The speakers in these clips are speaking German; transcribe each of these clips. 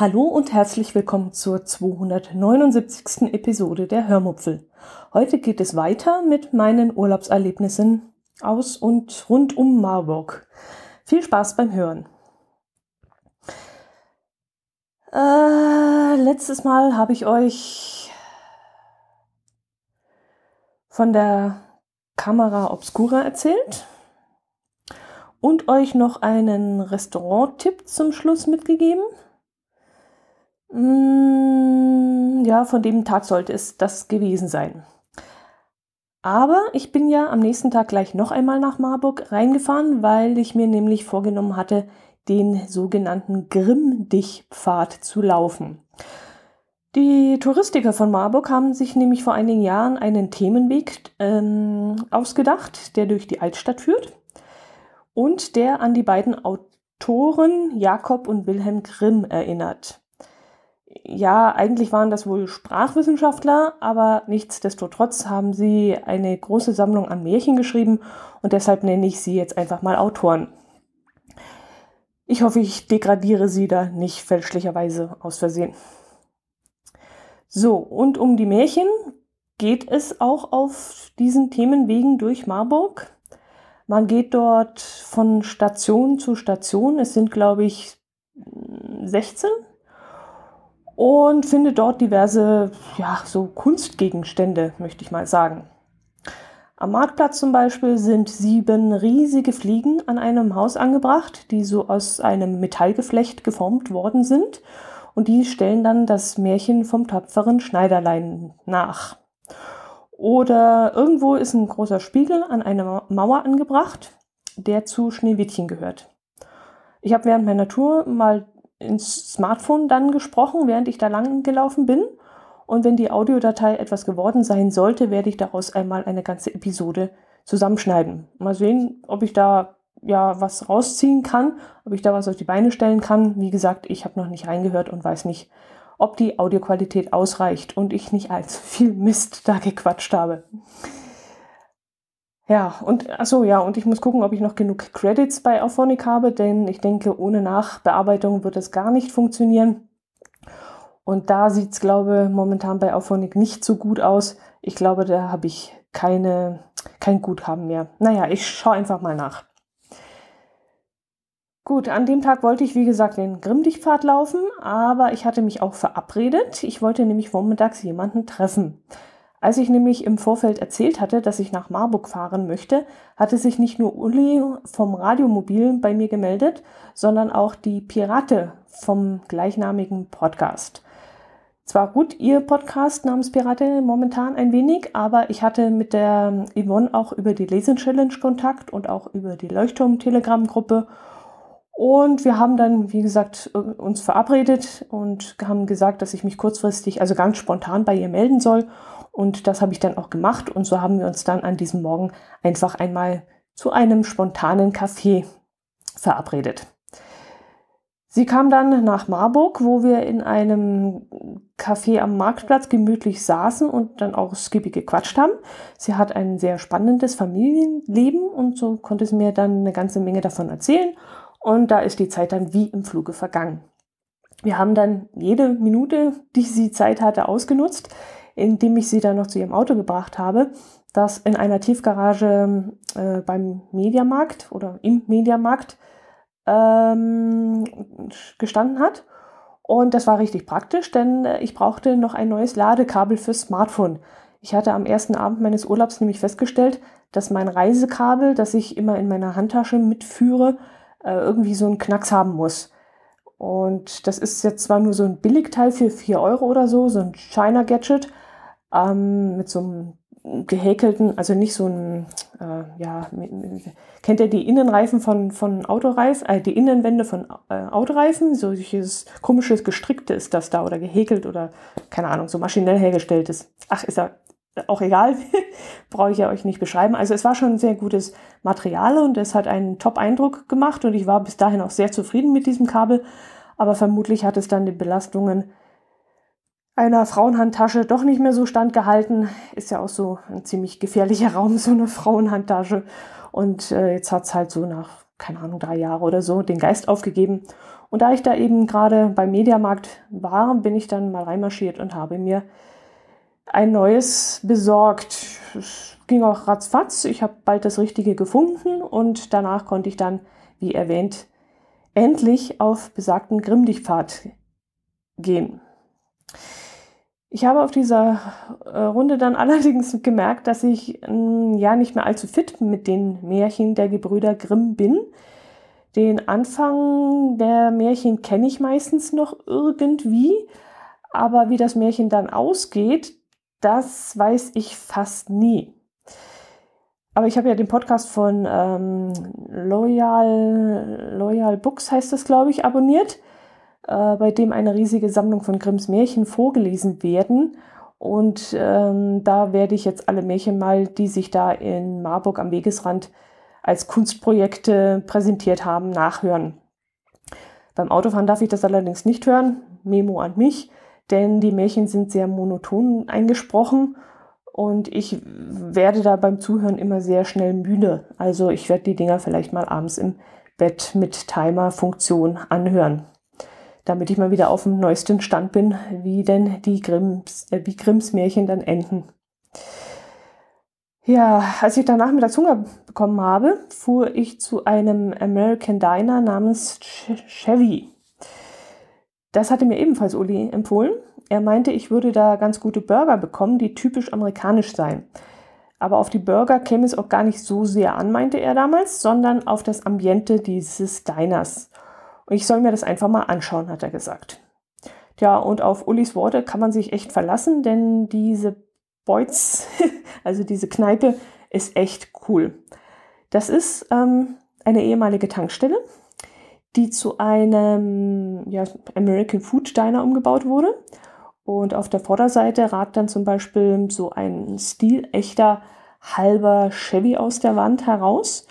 Hallo und herzlich willkommen zur 279. Episode der Hörmupfel. Heute geht es weiter mit meinen Urlaubserlebnissen aus und rund um Marburg. Viel Spaß beim Hören. Äh, letztes Mal habe ich euch von der Kamera Obscura erzählt und euch noch einen Restaurant-Tipp zum Schluss mitgegeben. Mm, ja, von dem Tag sollte es das gewesen sein. Aber ich bin ja am nächsten Tag gleich noch einmal nach Marburg reingefahren, weil ich mir nämlich vorgenommen hatte, den sogenannten Grimm-Dich-Pfad zu laufen. Die Touristiker von Marburg haben sich nämlich vor einigen Jahren einen Themenweg ähm, ausgedacht, der durch die Altstadt führt und der an die beiden Autoren Jakob und Wilhelm Grimm erinnert ja, eigentlich waren das wohl Sprachwissenschaftler, aber nichtsdestotrotz haben sie eine große Sammlung an Märchen geschrieben und deshalb nenne ich sie jetzt einfach mal Autoren. Ich hoffe, ich degradiere sie da nicht fälschlicherweise aus Versehen. So, und um die Märchen geht es auch auf diesen Themenwegen durch Marburg. Man geht dort von Station zu Station. Es sind, glaube ich, 16 und finde dort diverse, ja, so Kunstgegenstände, möchte ich mal sagen. Am Marktplatz zum Beispiel sind sieben riesige Fliegen an einem Haus angebracht, die so aus einem Metallgeflecht geformt worden sind. Und die stellen dann das Märchen vom tapferen Schneiderlein nach. Oder irgendwo ist ein großer Spiegel an einer Mauer angebracht, der zu Schneewittchen gehört. Ich habe während meiner Tour mal ins Smartphone dann gesprochen, während ich da lang gelaufen bin. Und wenn die Audiodatei etwas geworden sein sollte, werde ich daraus einmal eine ganze Episode zusammenschneiden. Mal sehen, ob ich da ja was rausziehen kann, ob ich da was auf die Beine stellen kann. Wie gesagt, ich habe noch nicht reingehört und weiß nicht, ob die Audioqualität ausreicht und ich nicht allzu viel Mist da gequatscht habe. Ja, und achso, ja, und ich muss gucken, ob ich noch genug Credits bei Auphonic habe, denn ich denke, ohne Nachbearbeitung wird es gar nicht funktionieren. Und da sieht es, glaube ich, momentan bei Auphonic nicht so gut aus. Ich glaube, da habe ich keine, kein Guthaben mehr. Naja, ich schaue einfach mal nach. Gut, an dem Tag wollte ich, wie gesagt, den Grimmdichtpfad laufen, aber ich hatte mich auch verabredet. Ich wollte nämlich vormittags jemanden treffen. Als ich nämlich im Vorfeld erzählt hatte, dass ich nach Marburg fahren möchte, hatte sich nicht nur Uli vom Radiomobil bei mir gemeldet, sondern auch die Pirate vom gleichnamigen Podcast. Zwar gut ihr Podcast namens Pirate momentan ein wenig, aber ich hatte mit der Yvonne auch über die Lesen Challenge Kontakt und auch über die Leuchtturm Telegram Gruppe. Und wir haben dann, wie gesagt, uns verabredet und haben gesagt, dass ich mich kurzfristig, also ganz spontan bei ihr melden soll. Und das habe ich dann auch gemacht und so haben wir uns dann an diesem Morgen einfach einmal zu einem spontanen Café verabredet. Sie kam dann nach Marburg, wo wir in einem Café am Marktplatz gemütlich saßen und dann auch Skippy gequatscht haben. Sie hat ein sehr spannendes Familienleben und so konnte sie mir dann eine ganze Menge davon erzählen. Und da ist die Zeit dann wie im Fluge vergangen. Wir haben dann jede Minute, die sie Zeit hatte, ausgenutzt indem ich sie dann noch zu ihrem Auto gebracht habe, das in einer Tiefgarage äh, beim Mediamarkt oder im Mediamarkt ähm, gestanden hat. Und das war richtig praktisch, denn ich brauchte noch ein neues Ladekabel fürs Smartphone. Ich hatte am ersten Abend meines Urlaubs nämlich festgestellt, dass mein Reisekabel, das ich immer in meiner Handtasche mitführe, äh, irgendwie so einen Knacks haben muss. Und das ist jetzt zwar nur so ein Billigteil für 4 Euro oder so, so ein China-Gadget, ähm, mit so einem gehäkelten, also nicht so ein, äh, ja, kennt ihr die Innenreifen von, von Autoreifen, äh, die Innenwände von äh, Autoreifen? Solches komisches Gestrickte ist das da oder gehäkelt oder keine Ahnung, so maschinell hergestelltes. Ach, ist ja auch egal, brauche ich ja euch nicht beschreiben. Also es war schon ein sehr gutes Material und es hat einen Top-Eindruck gemacht und ich war bis dahin auch sehr zufrieden mit diesem Kabel. Aber vermutlich hat es dann die Belastungen einer Frauenhandtasche doch nicht mehr so standgehalten. Ist ja auch so ein ziemlich gefährlicher Raum, so eine Frauenhandtasche. Und äh, jetzt hat es halt so nach, keine Ahnung, drei Jahren oder so den Geist aufgegeben. Und da ich da eben gerade beim Mediamarkt war, bin ich dann mal reinmarschiert und habe mir ein neues besorgt. Es ging auch ratzfatz. Ich habe bald das Richtige gefunden und danach konnte ich dann, wie erwähnt, endlich auf besagten Grimmdichtpfad gehen. Ich habe auf dieser äh, Runde dann allerdings gemerkt, dass ich äh, ja nicht mehr allzu fit mit den Märchen der Gebrüder Grimm bin. Den Anfang der Märchen kenne ich meistens noch irgendwie, aber wie das Märchen dann ausgeht, das weiß ich fast nie. Aber ich habe ja den Podcast von ähm, Loyal, Loyal Books, heißt das, glaube ich, abonniert, bei dem eine riesige Sammlung von Grimms Märchen vorgelesen werden. Und ähm, da werde ich jetzt alle Märchen mal, die sich da in Marburg am Wegesrand als Kunstprojekte präsentiert haben, nachhören. Beim Autofahren darf ich das allerdings nicht hören. Memo an mich denn die Märchen sind sehr monoton eingesprochen und ich werde da beim Zuhören immer sehr schnell müde. Also ich werde die Dinger vielleicht mal abends im Bett mit Timer-Funktion anhören, damit ich mal wieder auf dem neuesten Stand bin, wie denn die Grimms, äh, wie Grimms Märchen dann enden. Ja, als ich danach mit der Zunge bekommen habe, fuhr ich zu einem American Diner namens Chevy. Das hatte mir ebenfalls Uli empfohlen. Er meinte, ich würde da ganz gute Burger bekommen, die typisch amerikanisch seien. Aber auf die Burger käme es auch gar nicht so sehr an, meinte er damals, sondern auf das Ambiente dieses Diners. Und ich soll mir das einfach mal anschauen, hat er gesagt. Ja, und auf Ulis Worte kann man sich echt verlassen, denn diese Beutz, also diese Kneipe, ist echt cool. Das ist ähm, eine ehemalige Tankstelle die zu einem ja, American Food Diner umgebaut wurde. Und auf der Vorderseite ragt dann zum Beispiel so ein stilechter halber Chevy aus der Wand heraus,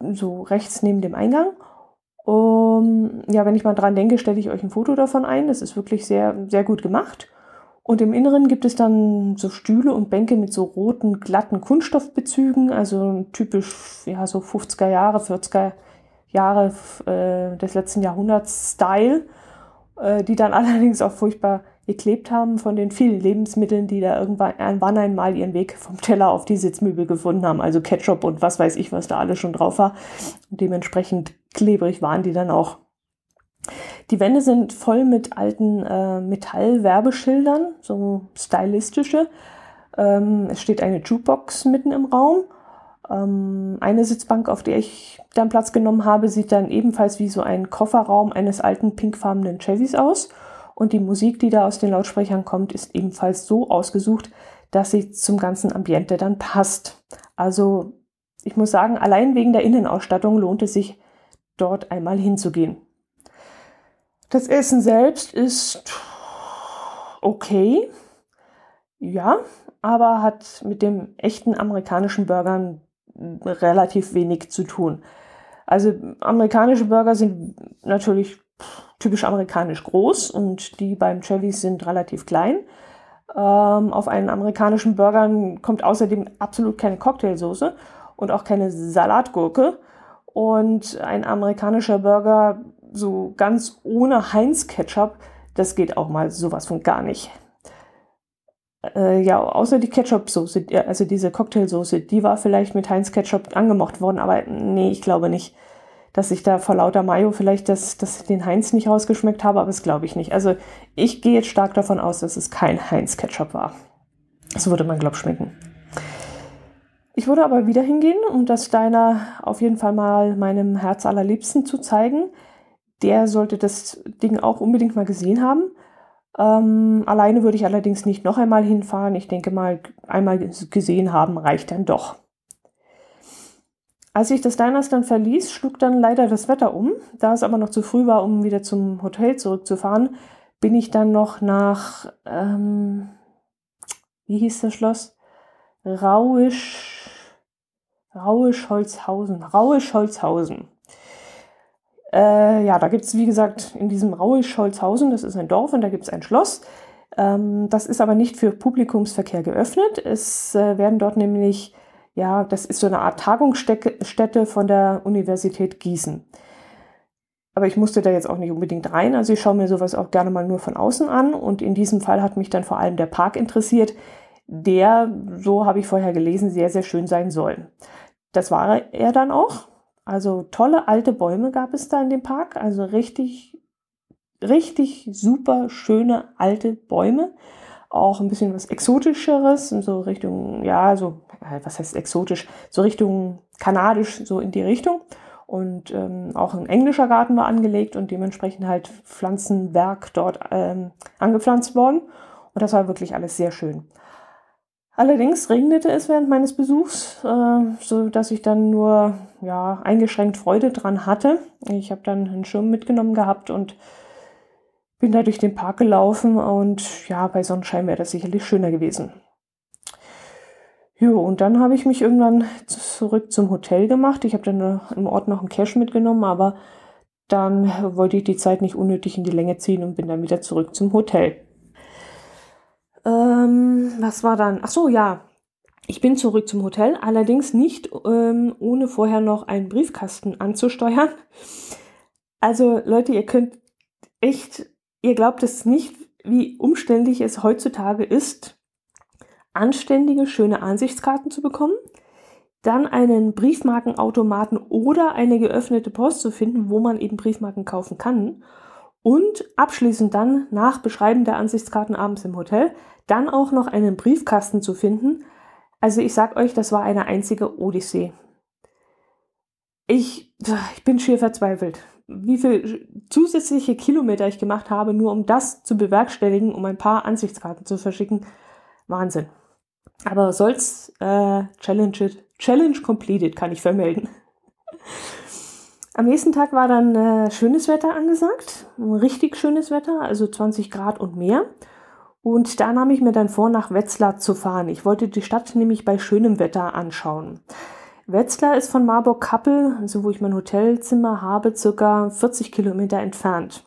so rechts neben dem Eingang. Um, ja, wenn ich mal dran denke, stelle ich euch ein Foto davon ein. Das ist wirklich sehr, sehr gut gemacht. Und im Inneren gibt es dann so Stühle und Bänke mit so roten, glatten Kunststoffbezügen, also typisch, ja, so 50er Jahre, 40er Jahre äh, des letzten Jahrhunderts Style, äh, die dann allerdings auch furchtbar geklebt haben von den vielen Lebensmitteln, die da irgendwann wann einmal ihren Weg vom Teller auf die Sitzmöbel gefunden haben. Also Ketchup und was weiß ich, was da alles schon drauf war. Und dementsprechend klebrig waren die dann auch. Die Wände sind voll mit alten äh, Metallwerbeschildern, so stylistische. Ähm, es steht eine Jukebox mitten im Raum ähm, eine Sitzbank, auf der ich dann Platz genommen habe, sieht dann ebenfalls wie so ein Kofferraum eines alten pinkfarbenen Chevys aus. Und die Musik, die da aus den Lautsprechern kommt, ist ebenfalls so ausgesucht, dass sie zum ganzen Ambiente dann passt. Also ich muss sagen, allein wegen der Innenausstattung lohnt es sich, dort einmal hinzugehen. Das Essen selbst ist okay, ja, aber hat mit dem echten amerikanischen Burgern relativ wenig zu tun. Also amerikanische Burger sind natürlich typisch amerikanisch groß und die beim Chevys sind relativ klein. Ähm, auf einen amerikanischen Burger kommt außerdem absolut keine Cocktailsoße und auch keine Salatgurke. Und ein amerikanischer Burger so ganz ohne Heinz-Ketchup, das geht auch mal sowas von gar nicht. Äh, ja, außer die Ketchup-Soße, also diese Cocktailsoße, die war vielleicht mit Heinz Ketchup angemocht worden, aber nee, ich glaube nicht, dass ich da vor lauter Mayo vielleicht das, das den Heinz nicht rausgeschmeckt habe, aber das glaube ich nicht. Also ich gehe jetzt stark davon aus, dass es kein Heinz Ketchup war. Das würde man, glaube ich, schmecken. Ich würde aber wieder hingehen, um das Steiner auf jeden Fall mal meinem Herz allerliebsten zu zeigen. Der sollte das Ding auch unbedingt mal gesehen haben. Ähm, alleine würde ich allerdings nicht noch einmal hinfahren. Ich denke mal, einmal gesehen haben reicht dann doch. Als ich das Diners dann verließ, schlug dann leider das Wetter um. Da es aber noch zu früh war, um wieder zum Hotel zurückzufahren, bin ich dann noch nach, ähm, wie hieß das Schloss? Rauisch, Rauisch-Holzhausen, Rauisch-Holzhausen. Äh, ja, da gibt es, wie gesagt, in diesem Rauisch-Holzhausen, das ist ein Dorf und da gibt es ein Schloss. Ähm, das ist aber nicht für Publikumsverkehr geöffnet. Es äh, werden dort nämlich, ja, das ist so eine Art Tagungsstätte von der Universität Gießen. Aber ich musste da jetzt auch nicht unbedingt rein. Also ich schaue mir sowas auch gerne mal nur von außen an. Und in diesem Fall hat mich dann vor allem der Park interessiert, der, so habe ich vorher gelesen, sehr, sehr schön sein soll. Das war er dann auch. Also tolle alte Bäume gab es da in dem Park. Also richtig, richtig super schöne alte Bäume. Auch ein bisschen was Exotischeres, so Richtung, ja, so, äh, was heißt exotisch? So Richtung kanadisch, so in die Richtung. Und ähm, auch ein englischer Garten war angelegt und dementsprechend halt Pflanzenwerk dort ähm, angepflanzt worden. Und das war wirklich alles sehr schön. Allerdings regnete es während meines Besuchs, äh, so dass ich dann nur ja, eingeschränkt Freude dran hatte. Ich habe dann einen Schirm mitgenommen gehabt und bin da durch den Park gelaufen und ja, bei Sonnenschein wäre das sicherlich schöner gewesen. Jo, und dann habe ich mich irgendwann zurück zum Hotel gemacht. Ich habe dann im Ort noch einen Cash mitgenommen, aber dann wollte ich die Zeit nicht unnötig in die Länge ziehen und bin dann wieder zurück zum Hotel. Ähm, was war dann? Ach so, ja. Ich bin zurück zum Hotel, allerdings nicht ähm, ohne vorher noch einen Briefkasten anzusteuern. Also Leute, ihr könnt echt, ihr glaubt es nicht, wie umständlich es heutzutage ist, anständige, schöne Ansichtskarten zu bekommen, dann einen Briefmarkenautomaten oder eine geöffnete Post zu finden, wo man eben Briefmarken kaufen kann und abschließend dann nach Beschreiben der Ansichtskarten abends im Hotel dann auch noch einen Briefkasten zu finden. Also ich sag euch, das war eine einzige Odyssee. Ich, ich bin schier verzweifelt, wie viele zusätzliche Kilometer ich gemacht habe, nur um das zu bewerkstelligen, um ein paar Ansichtskarten zu verschicken. Wahnsinn. Aber soll's, äh, Challenge, Challenge completed, kann ich vermelden. Am nächsten Tag war dann äh, schönes Wetter angesagt, richtig schönes Wetter, also 20 Grad und mehr. Und da nahm ich mir dann vor, nach Wetzlar zu fahren. Ich wollte die Stadt nämlich bei schönem Wetter anschauen. Wetzlar ist von Marburg-Kappel, also wo ich mein Hotelzimmer habe, circa 40 Kilometer entfernt.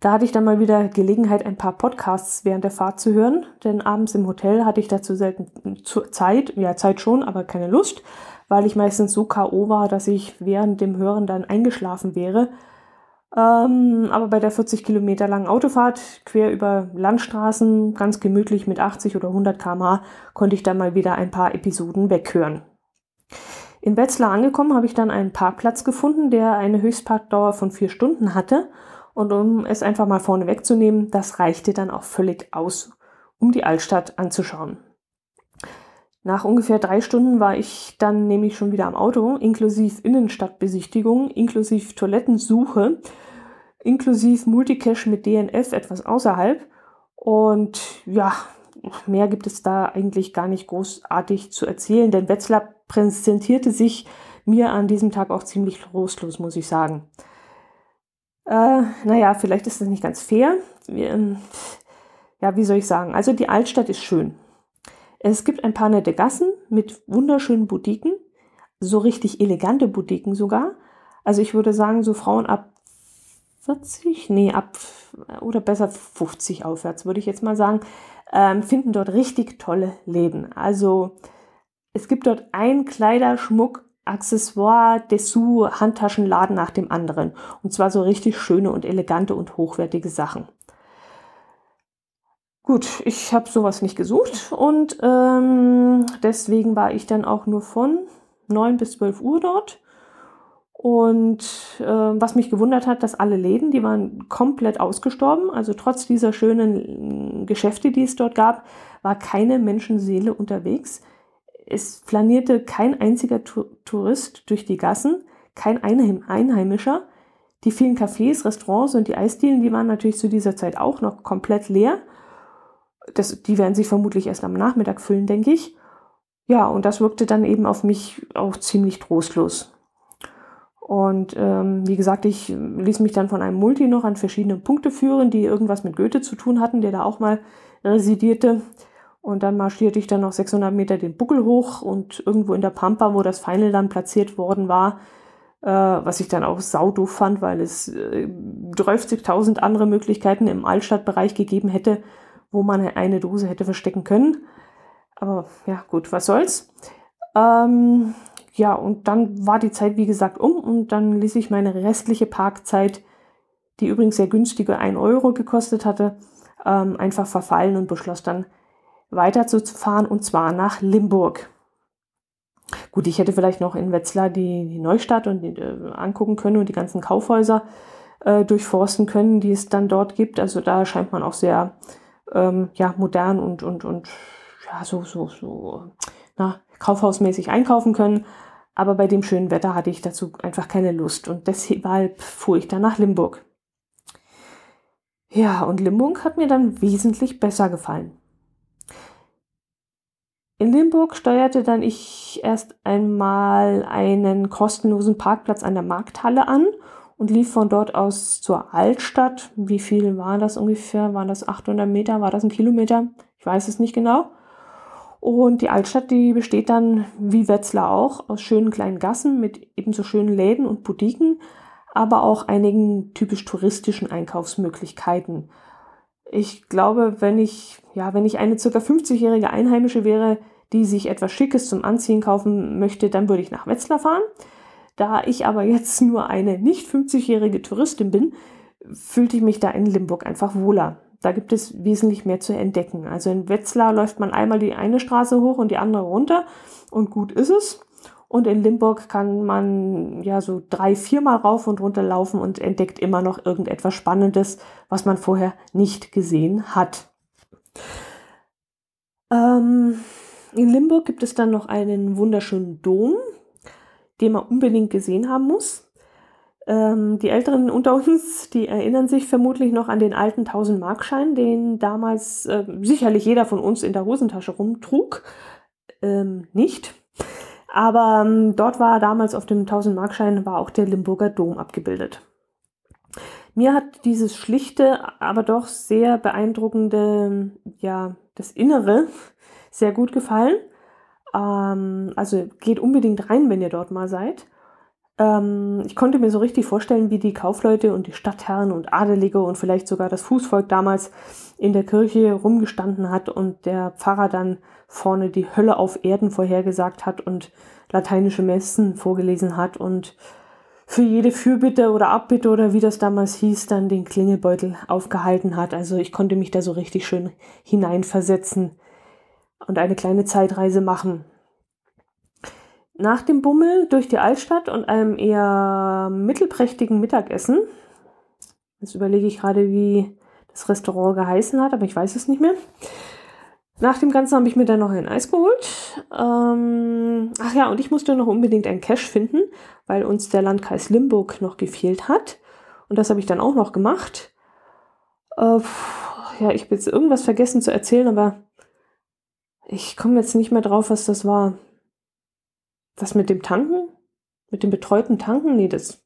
Da hatte ich dann mal wieder Gelegenheit, ein paar Podcasts während der Fahrt zu hören, denn abends im Hotel hatte ich dazu selten Zeit, ja Zeit schon, aber keine Lust weil ich meistens so K.O. war, dass ich während dem Hören dann eingeschlafen wäre. Ähm, aber bei der 40 Kilometer langen Autofahrt quer über Landstraßen, ganz gemütlich mit 80 oder 100 km/h, konnte ich dann mal wieder ein paar Episoden weghören. In Wetzlar angekommen habe ich dann einen Parkplatz gefunden, der eine Höchstparkdauer von vier Stunden hatte. Und um es einfach mal vorne wegzunehmen, das reichte dann auch völlig aus, um die Altstadt anzuschauen. Nach ungefähr drei Stunden war ich dann nämlich schon wieder am Auto, inklusive Innenstadtbesichtigung, inklusive Toilettensuche, inklusive Multicache mit DNF etwas außerhalb. Und ja, mehr gibt es da eigentlich gar nicht großartig zu erzählen, denn Wetzlar präsentierte sich mir an diesem Tag auch ziemlich trostlos, muss ich sagen. Äh, naja, vielleicht ist das nicht ganz fair. Wir, ja, wie soll ich sagen? Also die Altstadt ist schön. Es gibt ein paar nette Gassen mit wunderschönen Boutiquen, so richtig elegante Boutiquen sogar. Also ich würde sagen, so Frauen ab 40, nee, ab oder besser 50 aufwärts, würde ich jetzt mal sagen, ähm, finden dort richtig tolle Läden. Also es gibt dort ein Kleiderschmuck, Accessoire, Dessous, Handtaschenladen nach dem anderen. Und zwar so richtig schöne und elegante und hochwertige Sachen. Gut, ich habe sowas nicht gesucht und ähm, deswegen war ich dann auch nur von 9 bis 12 Uhr dort. Und äh, was mich gewundert hat, dass alle Läden, die waren komplett ausgestorben. Also trotz dieser schönen Geschäfte, die es dort gab, war keine Menschenseele unterwegs. Es flanierte kein einziger tu Tourist durch die Gassen, kein Einheim Einheimischer. Die vielen Cafés, Restaurants und die Eisdielen, die waren natürlich zu dieser Zeit auch noch komplett leer das, die werden sich vermutlich erst am Nachmittag füllen, denke ich. Ja, und das wirkte dann eben auf mich auch ziemlich trostlos. Und ähm, wie gesagt, ich ließ mich dann von einem Multi noch an verschiedene Punkte führen, die irgendwas mit Goethe zu tun hatten, der da auch mal residierte. Und dann marschierte ich dann noch 600 Meter den Buckel hoch und irgendwo in der Pampa, wo das Final dann platziert worden war, äh, was ich dann auch saudoof fand, weil es äh, 30.000 andere Möglichkeiten im Altstadtbereich gegeben hätte, wo man eine Dose hätte verstecken können. Aber ja, gut, was soll's. Ähm, ja, und dann war die Zeit, wie gesagt, um und dann ließ ich meine restliche Parkzeit, die übrigens sehr günstige 1 Euro gekostet hatte, ähm, einfach verfallen und beschloss dann weiterzufahren und zwar nach Limburg. Gut, ich hätte vielleicht noch in Wetzlar die, die Neustadt und äh, angucken können und die ganzen Kaufhäuser äh, durchforsten können, die es dann dort gibt. Also da scheint man auch sehr ähm, ja, modern und, und, und ja, so, so, so na, kaufhausmäßig einkaufen können. Aber bei dem schönen Wetter hatte ich dazu einfach keine Lust und deshalb fuhr ich dann nach Limburg. Ja, und Limburg hat mir dann wesentlich besser gefallen. In Limburg steuerte dann ich erst einmal einen kostenlosen Parkplatz an der Markthalle an und lief von dort aus zur Altstadt. Wie viel war das ungefähr? Waren das 800 Meter? War das ein Kilometer? Ich weiß es nicht genau. Und die Altstadt, die besteht dann wie Wetzlar auch aus schönen kleinen Gassen mit ebenso schönen Läden und Boutiquen, aber auch einigen typisch touristischen Einkaufsmöglichkeiten. Ich glaube, wenn ich, ja, wenn ich eine circa 50-jährige Einheimische wäre, die sich etwas Schickes zum Anziehen kaufen möchte, dann würde ich nach Wetzlar fahren. Da ich aber jetzt nur eine nicht 50-jährige Touristin bin, fühlte ich mich da in Limburg einfach wohler. Da gibt es wesentlich mehr zu entdecken. Also in Wetzlar läuft man einmal die eine Straße hoch und die andere runter und gut ist es. Und in Limburg kann man ja so drei, viermal rauf und runter laufen und entdeckt immer noch irgendetwas Spannendes, was man vorher nicht gesehen hat. Ähm, in Limburg gibt es dann noch einen wunderschönen Dom, den man unbedingt gesehen haben muss. Ähm, die Älteren unter uns, die erinnern sich vermutlich noch an den alten 1000-Markschein, den damals äh, sicherlich jeder von uns in der Hosentasche rumtrug. Ähm, nicht. Aber ähm, dort war damals auf dem 1000-Markschein war auch der Limburger Dom abgebildet. Mir hat dieses schlichte, aber doch sehr beeindruckende, ja, das Innere sehr gut gefallen. Ähm, also geht unbedingt rein, wenn ihr dort mal seid. Ähm, ich konnte mir so richtig vorstellen, wie die Kaufleute und die Stadtherren und Adelige und vielleicht sogar das Fußvolk damals in der Kirche rumgestanden hat und der Pfarrer dann vorne die Hölle auf Erden vorhergesagt hat und lateinische Messen vorgelesen hat und für jede Fürbitte oder Abbitte oder wie das damals hieß, dann den Klingelbeutel aufgehalten hat. Also ich konnte mich da so richtig schön hineinversetzen und eine kleine Zeitreise machen. Nach dem Bummel durch die Altstadt und einem eher mittelprächtigen Mittagessen, jetzt überlege ich gerade, wie das Restaurant geheißen hat, aber ich weiß es nicht mehr, nach dem Ganzen habe ich mir dann noch ein Eis geholt. Ähm, ach ja, und ich musste noch unbedingt ein Cash finden, weil uns der Landkreis Limburg noch gefehlt hat. Und das habe ich dann auch noch gemacht. Äh, ja, ich habe jetzt irgendwas vergessen zu erzählen, aber ich komme jetzt nicht mehr drauf, was das war. Das mit dem Tanken? Mit dem betreuten Tanken? Nee, das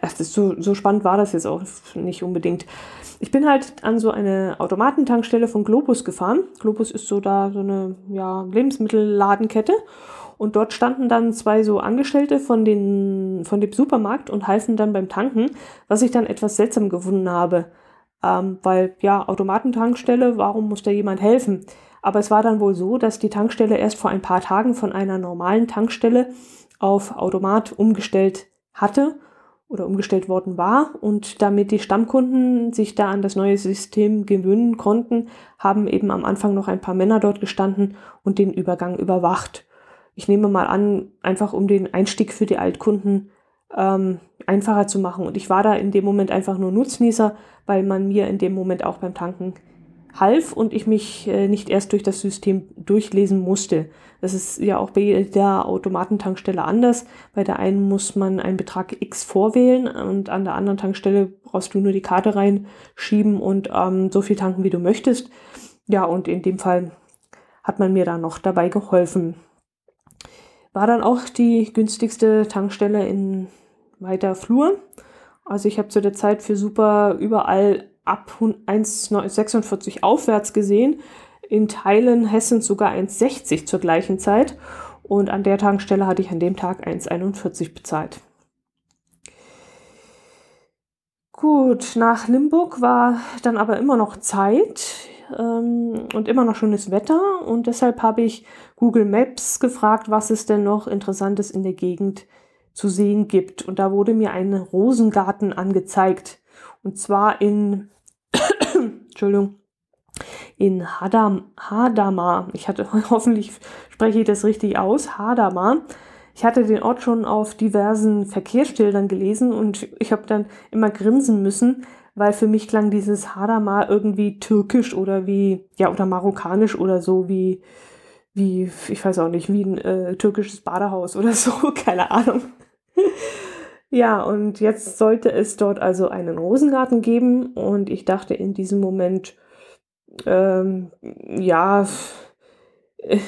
Ach, das so, so spannend war das jetzt auch nicht unbedingt. Ich bin halt an so eine Automatentankstelle von Globus gefahren. Globus ist so da so eine ja, Lebensmittelladenkette. Und dort standen dann zwei so Angestellte von, den, von dem Supermarkt und halfen dann beim Tanken, was ich dann etwas seltsam gefunden habe. Ähm, weil, ja, Automatentankstelle, warum muss da jemand helfen? Aber es war dann wohl so, dass die Tankstelle erst vor ein paar Tagen von einer normalen Tankstelle auf Automat umgestellt hatte oder umgestellt worden war. Und damit die Stammkunden sich da an das neue System gewöhnen konnten, haben eben am Anfang noch ein paar Männer dort gestanden und den Übergang überwacht. Ich nehme mal an, einfach um den Einstieg für die Altkunden ähm, einfacher zu machen. Und ich war da in dem Moment einfach nur Nutznießer, weil man mir in dem Moment auch beim Tanken half und ich mich äh, nicht erst durch das System durchlesen musste. Das ist ja auch bei der Automatentankstelle anders. Bei der einen muss man einen Betrag X vorwählen und an der anderen Tankstelle brauchst du nur die Karte reinschieben und ähm, so viel tanken, wie du möchtest. Ja, und in dem Fall hat man mir da noch dabei geholfen. War dann auch die günstigste Tankstelle in weiter Flur. Also ich habe zu der Zeit für super überall ab 1,46 aufwärts gesehen. in Teilen Hessens sogar 1,60 zur gleichen Zeit. Und an der Tankstelle hatte ich an dem Tag 1,41 bezahlt. Gut, nach Limburg war dann aber immer noch Zeit ähm, und immer noch schönes Wetter. Und deshalb habe ich Google Maps gefragt, was es denn noch Interessantes in der Gegend zu sehen gibt. Und da wurde mir ein Rosengarten angezeigt. Und zwar in, Entschuldigung, in Hadam, Hadamar. Ich hatte, hoffentlich spreche ich das richtig aus, Hadamar. Ich hatte den Ort schon auf diversen Verkehrsschildern gelesen und ich habe dann immer grinsen müssen, weil für mich klang dieses Hadamar irgendwie türkisch oder wie, ja, oder marokkanisch oder so wie, wie, ich weiß auch nicht, wie ein äh, türkisches Badehaus oder so, keine Ahnung. Ja, und jetzt sollte es dort also einen Rosengarten geben und ich dachte in diesem Moment, ähm, ja, äh,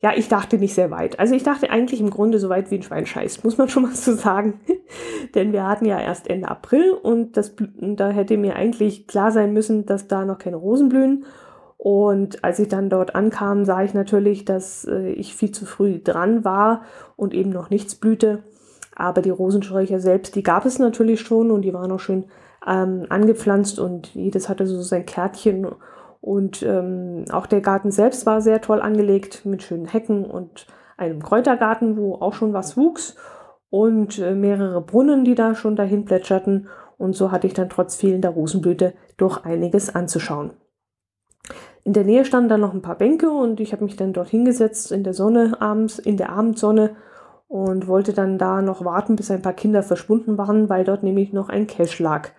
ja, ich dachte nicht sehr weit. Also ich dachte eigentlich im Grunde so weit wie ein Schwein scheißt, muss man schon mal so sagen. Denn wir hatten ja erst Ende April und das, da hätte mir eigentlich klar sein müssen, dass da noch keine Rosen blühen. Und als ich dann dort ankam, sah ich natürlich, dass äh, ich viel zu früh dran war und eben noch nichts blühte. Aber die Rosensträucher selbst, die gab es natürlich schon und die waren auch schön ähm, angepflanzt und jedes hatte so sein Kärtchen. Und ähm, auch der Garten selbst war sehr toll angelegt mit schönen Hecken und einem Kräutergarten, wo auch schon was wuchs und äh, mehrere Brunnen, die da schon dahin plätscherten. Und so hatte ich dann trotz fehlender Rosenblüte doch einiges anzuschauen. In der Nähe standen dann noch ein paar Bänke und ich habe mich dann dort hingesetzt in der Sonne abends, in der Abendsonne und wollte dann da noch warten, bis ein paar Kinder verschwunden waren, weil dort nämlich noch ein Cache lag.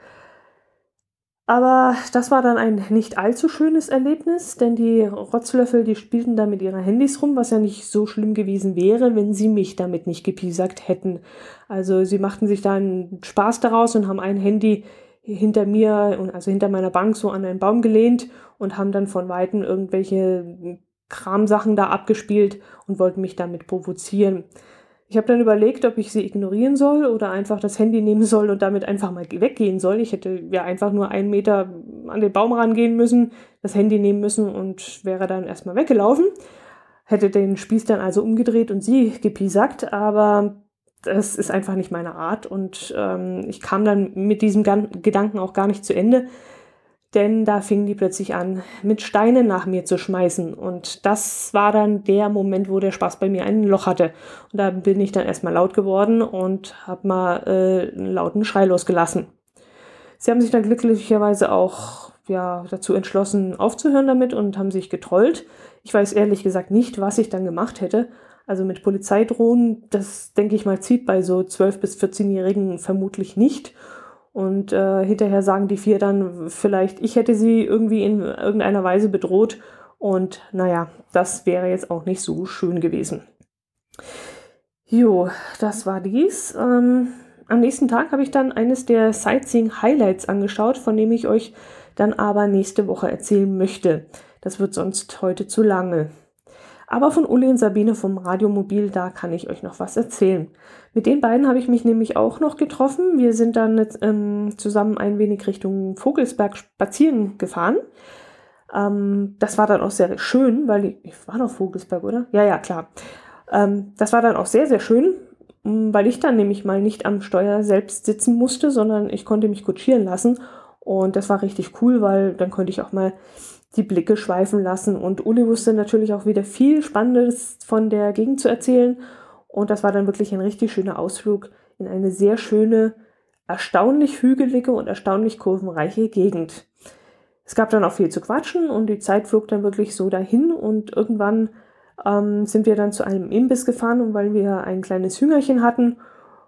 Aber das war dann ein nicht allzu schönes Erlebnis, denn die Rotzlöffel, die spielten da mit ihren Handys rum, was ja nicht so schlimm gewesen wäre, wenn sie mich damit nicht gepiesackt hätten. Also sie machten sich da einen Spaß daraus und haben ein Handy hinter mir, also hinter meiner Bank so an einen Baum gelehnt und haben dann von Weitem irgendwelche Kramsachen da abgespielt und wollten mich damit provozieren. Ich habe dann überlegt, ob ich sie ignorieren soll oder einfach das Handy nehmen soll und damit einfach mal weggehen soll. Ich hätte ja einfach nur einen Meter an den Baum rangehen müssen, das Handy nehmen müssen und wäre dann erstmal weggelaufen. Hätte den Spieß dann also umgedreht und sie gepiesackt, aber das ist einfach nicht meine Art und ähm, ich kam dann mit diesem Gedanken auch gar nicht zu Ende, denn da fingen die plötzlich an, mit Steinen nach mir zu schmeißen. Und das war dann der Moment, wo der Spaß bei mir ein Loch hatte. Und da bin ich dann erstmal laut geworden und habe mal äh, einen lauten Schrei losgelassen. Sie haben sich dann glücklicherweise auch ja, dazu entschlossen, aufzuhören damit und haben sich getrollt. Ich weiß ehrlich gesagt nicht, was ich dann gemacht hätte. Also mit Polizeidrohnen, das denke ich mal, zieht bei so 12- bis 14-Jährigen vermutlich nicht. Und äh, hinterher sagen die vier dann vielleicht, ich hätte sie irgendwie in irgendeiner Weise bedroht. Und naja, das wäre jetzt auch nicht so schön gewesen. Jo, das war dies. Ähm, am nächsten Tag habe ich dann eines der Sightseeing-Highlights angeschaut, von dem ich euch dann aber nächste Woche erzählen möchte. Das wird sonst heute zu lange. Aber von Uli und Sabine vom Radiomobil, da kann ich euch noch was erzählen. Mit den beiden habe ich mich nämlich auch noch getroffen. Wir sind dann jetzt, ähm, zusammen ein wenig Richtung Vogelsberg spazieren gefahren. Ähm, das war dann auch sehr schön, weil ich, ich war noch Vogelsberg, oder? Ja, ja, klar. Ähm, das war dann auch sehr, sehr schön, weil ich dann nämlich mal nicht am Steuer selbst sitzen musste, sondern ich konnte mich kutschieren lassen. Und das war richtig cool, weil dann konnte ich auch mal die Blicke schweifen lassen. Und Uli wusste natürlich auch wieder viel Spannendes von der Gegend zu erzählen. Und das war dann wirklich ein richtig schöner Ausflug in eine sehr schöne, erstaunlich hügelige und erstaunlich kurvenreiche Gegend. Es gab dann auch viel zu quatschen und die Zeit flog dann wirklich so dahin und irgendwann ähm, sind wir dann zu einem Imbiss gefahren und weil wir ein kleines Hüngerchen hatten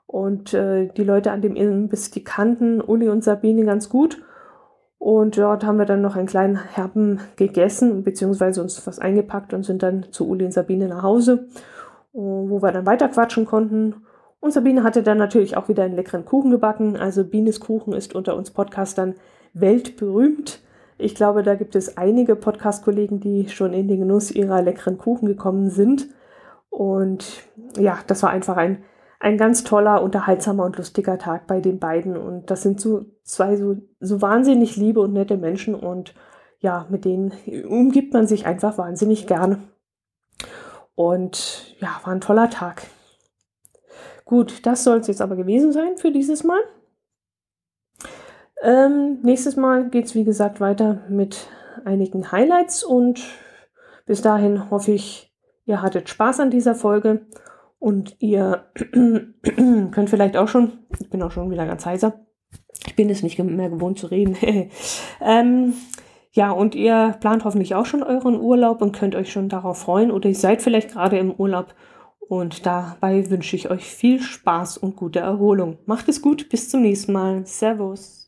und äh, die Leute an dem Imbiss, die kannten Uli und Sabine ganz gut und dort haben wir dann noch einen kleinen Herben gegessen, beziehungsweise uns was eingepackt und sind dann zu Uli und Sabine nach Hause, wo wir dann weiter quatschen konnten. Und Sabine hatte dann natürlich auch wieder einen leckeren Kuchen gebacken. Also Bienes Kuchen ist unter uns Podcastern weltberühmt. Ich glaube, da gibt es einige Podcast-Kollegen, die schon in den Genuss ihrer leckeren Kuchen gekommen sind. Und ja, das war einfach ein ein ganz toller, unterhaltsamer und lustiger Tag bei den beiden. Und das sind so zwei so, so wahnsinnig liebe und nette Menschen. Und ja, mit denen umgibt man sich einfach wahnsinnig gern. Und ja, war ein toller Tag. Gut, das soll es jetzt aber gewesen sein für dieses Mal. Ähm, nächstes Mal geht es, wie gesagt, weiter mit einigen Highlights und bis dahin hoffe ich, ihr hattet Spaß an dieser Folge und ihr könnt vielleicht auch schon, ich bin auch schon wieder ganz heiser, ich bin es nicht mehr gewohnt zu reden. ähm, ja, und ihr plant hoffentlich auch schon euren Urlaub und könnt euch schon darauf freuen oder ihr seid vielleicht gerade im Urlaub und dabei wünsche ich euch viel Spaß und gute Erholung. Macht es gut, bis zum nächsten Mal. Servus.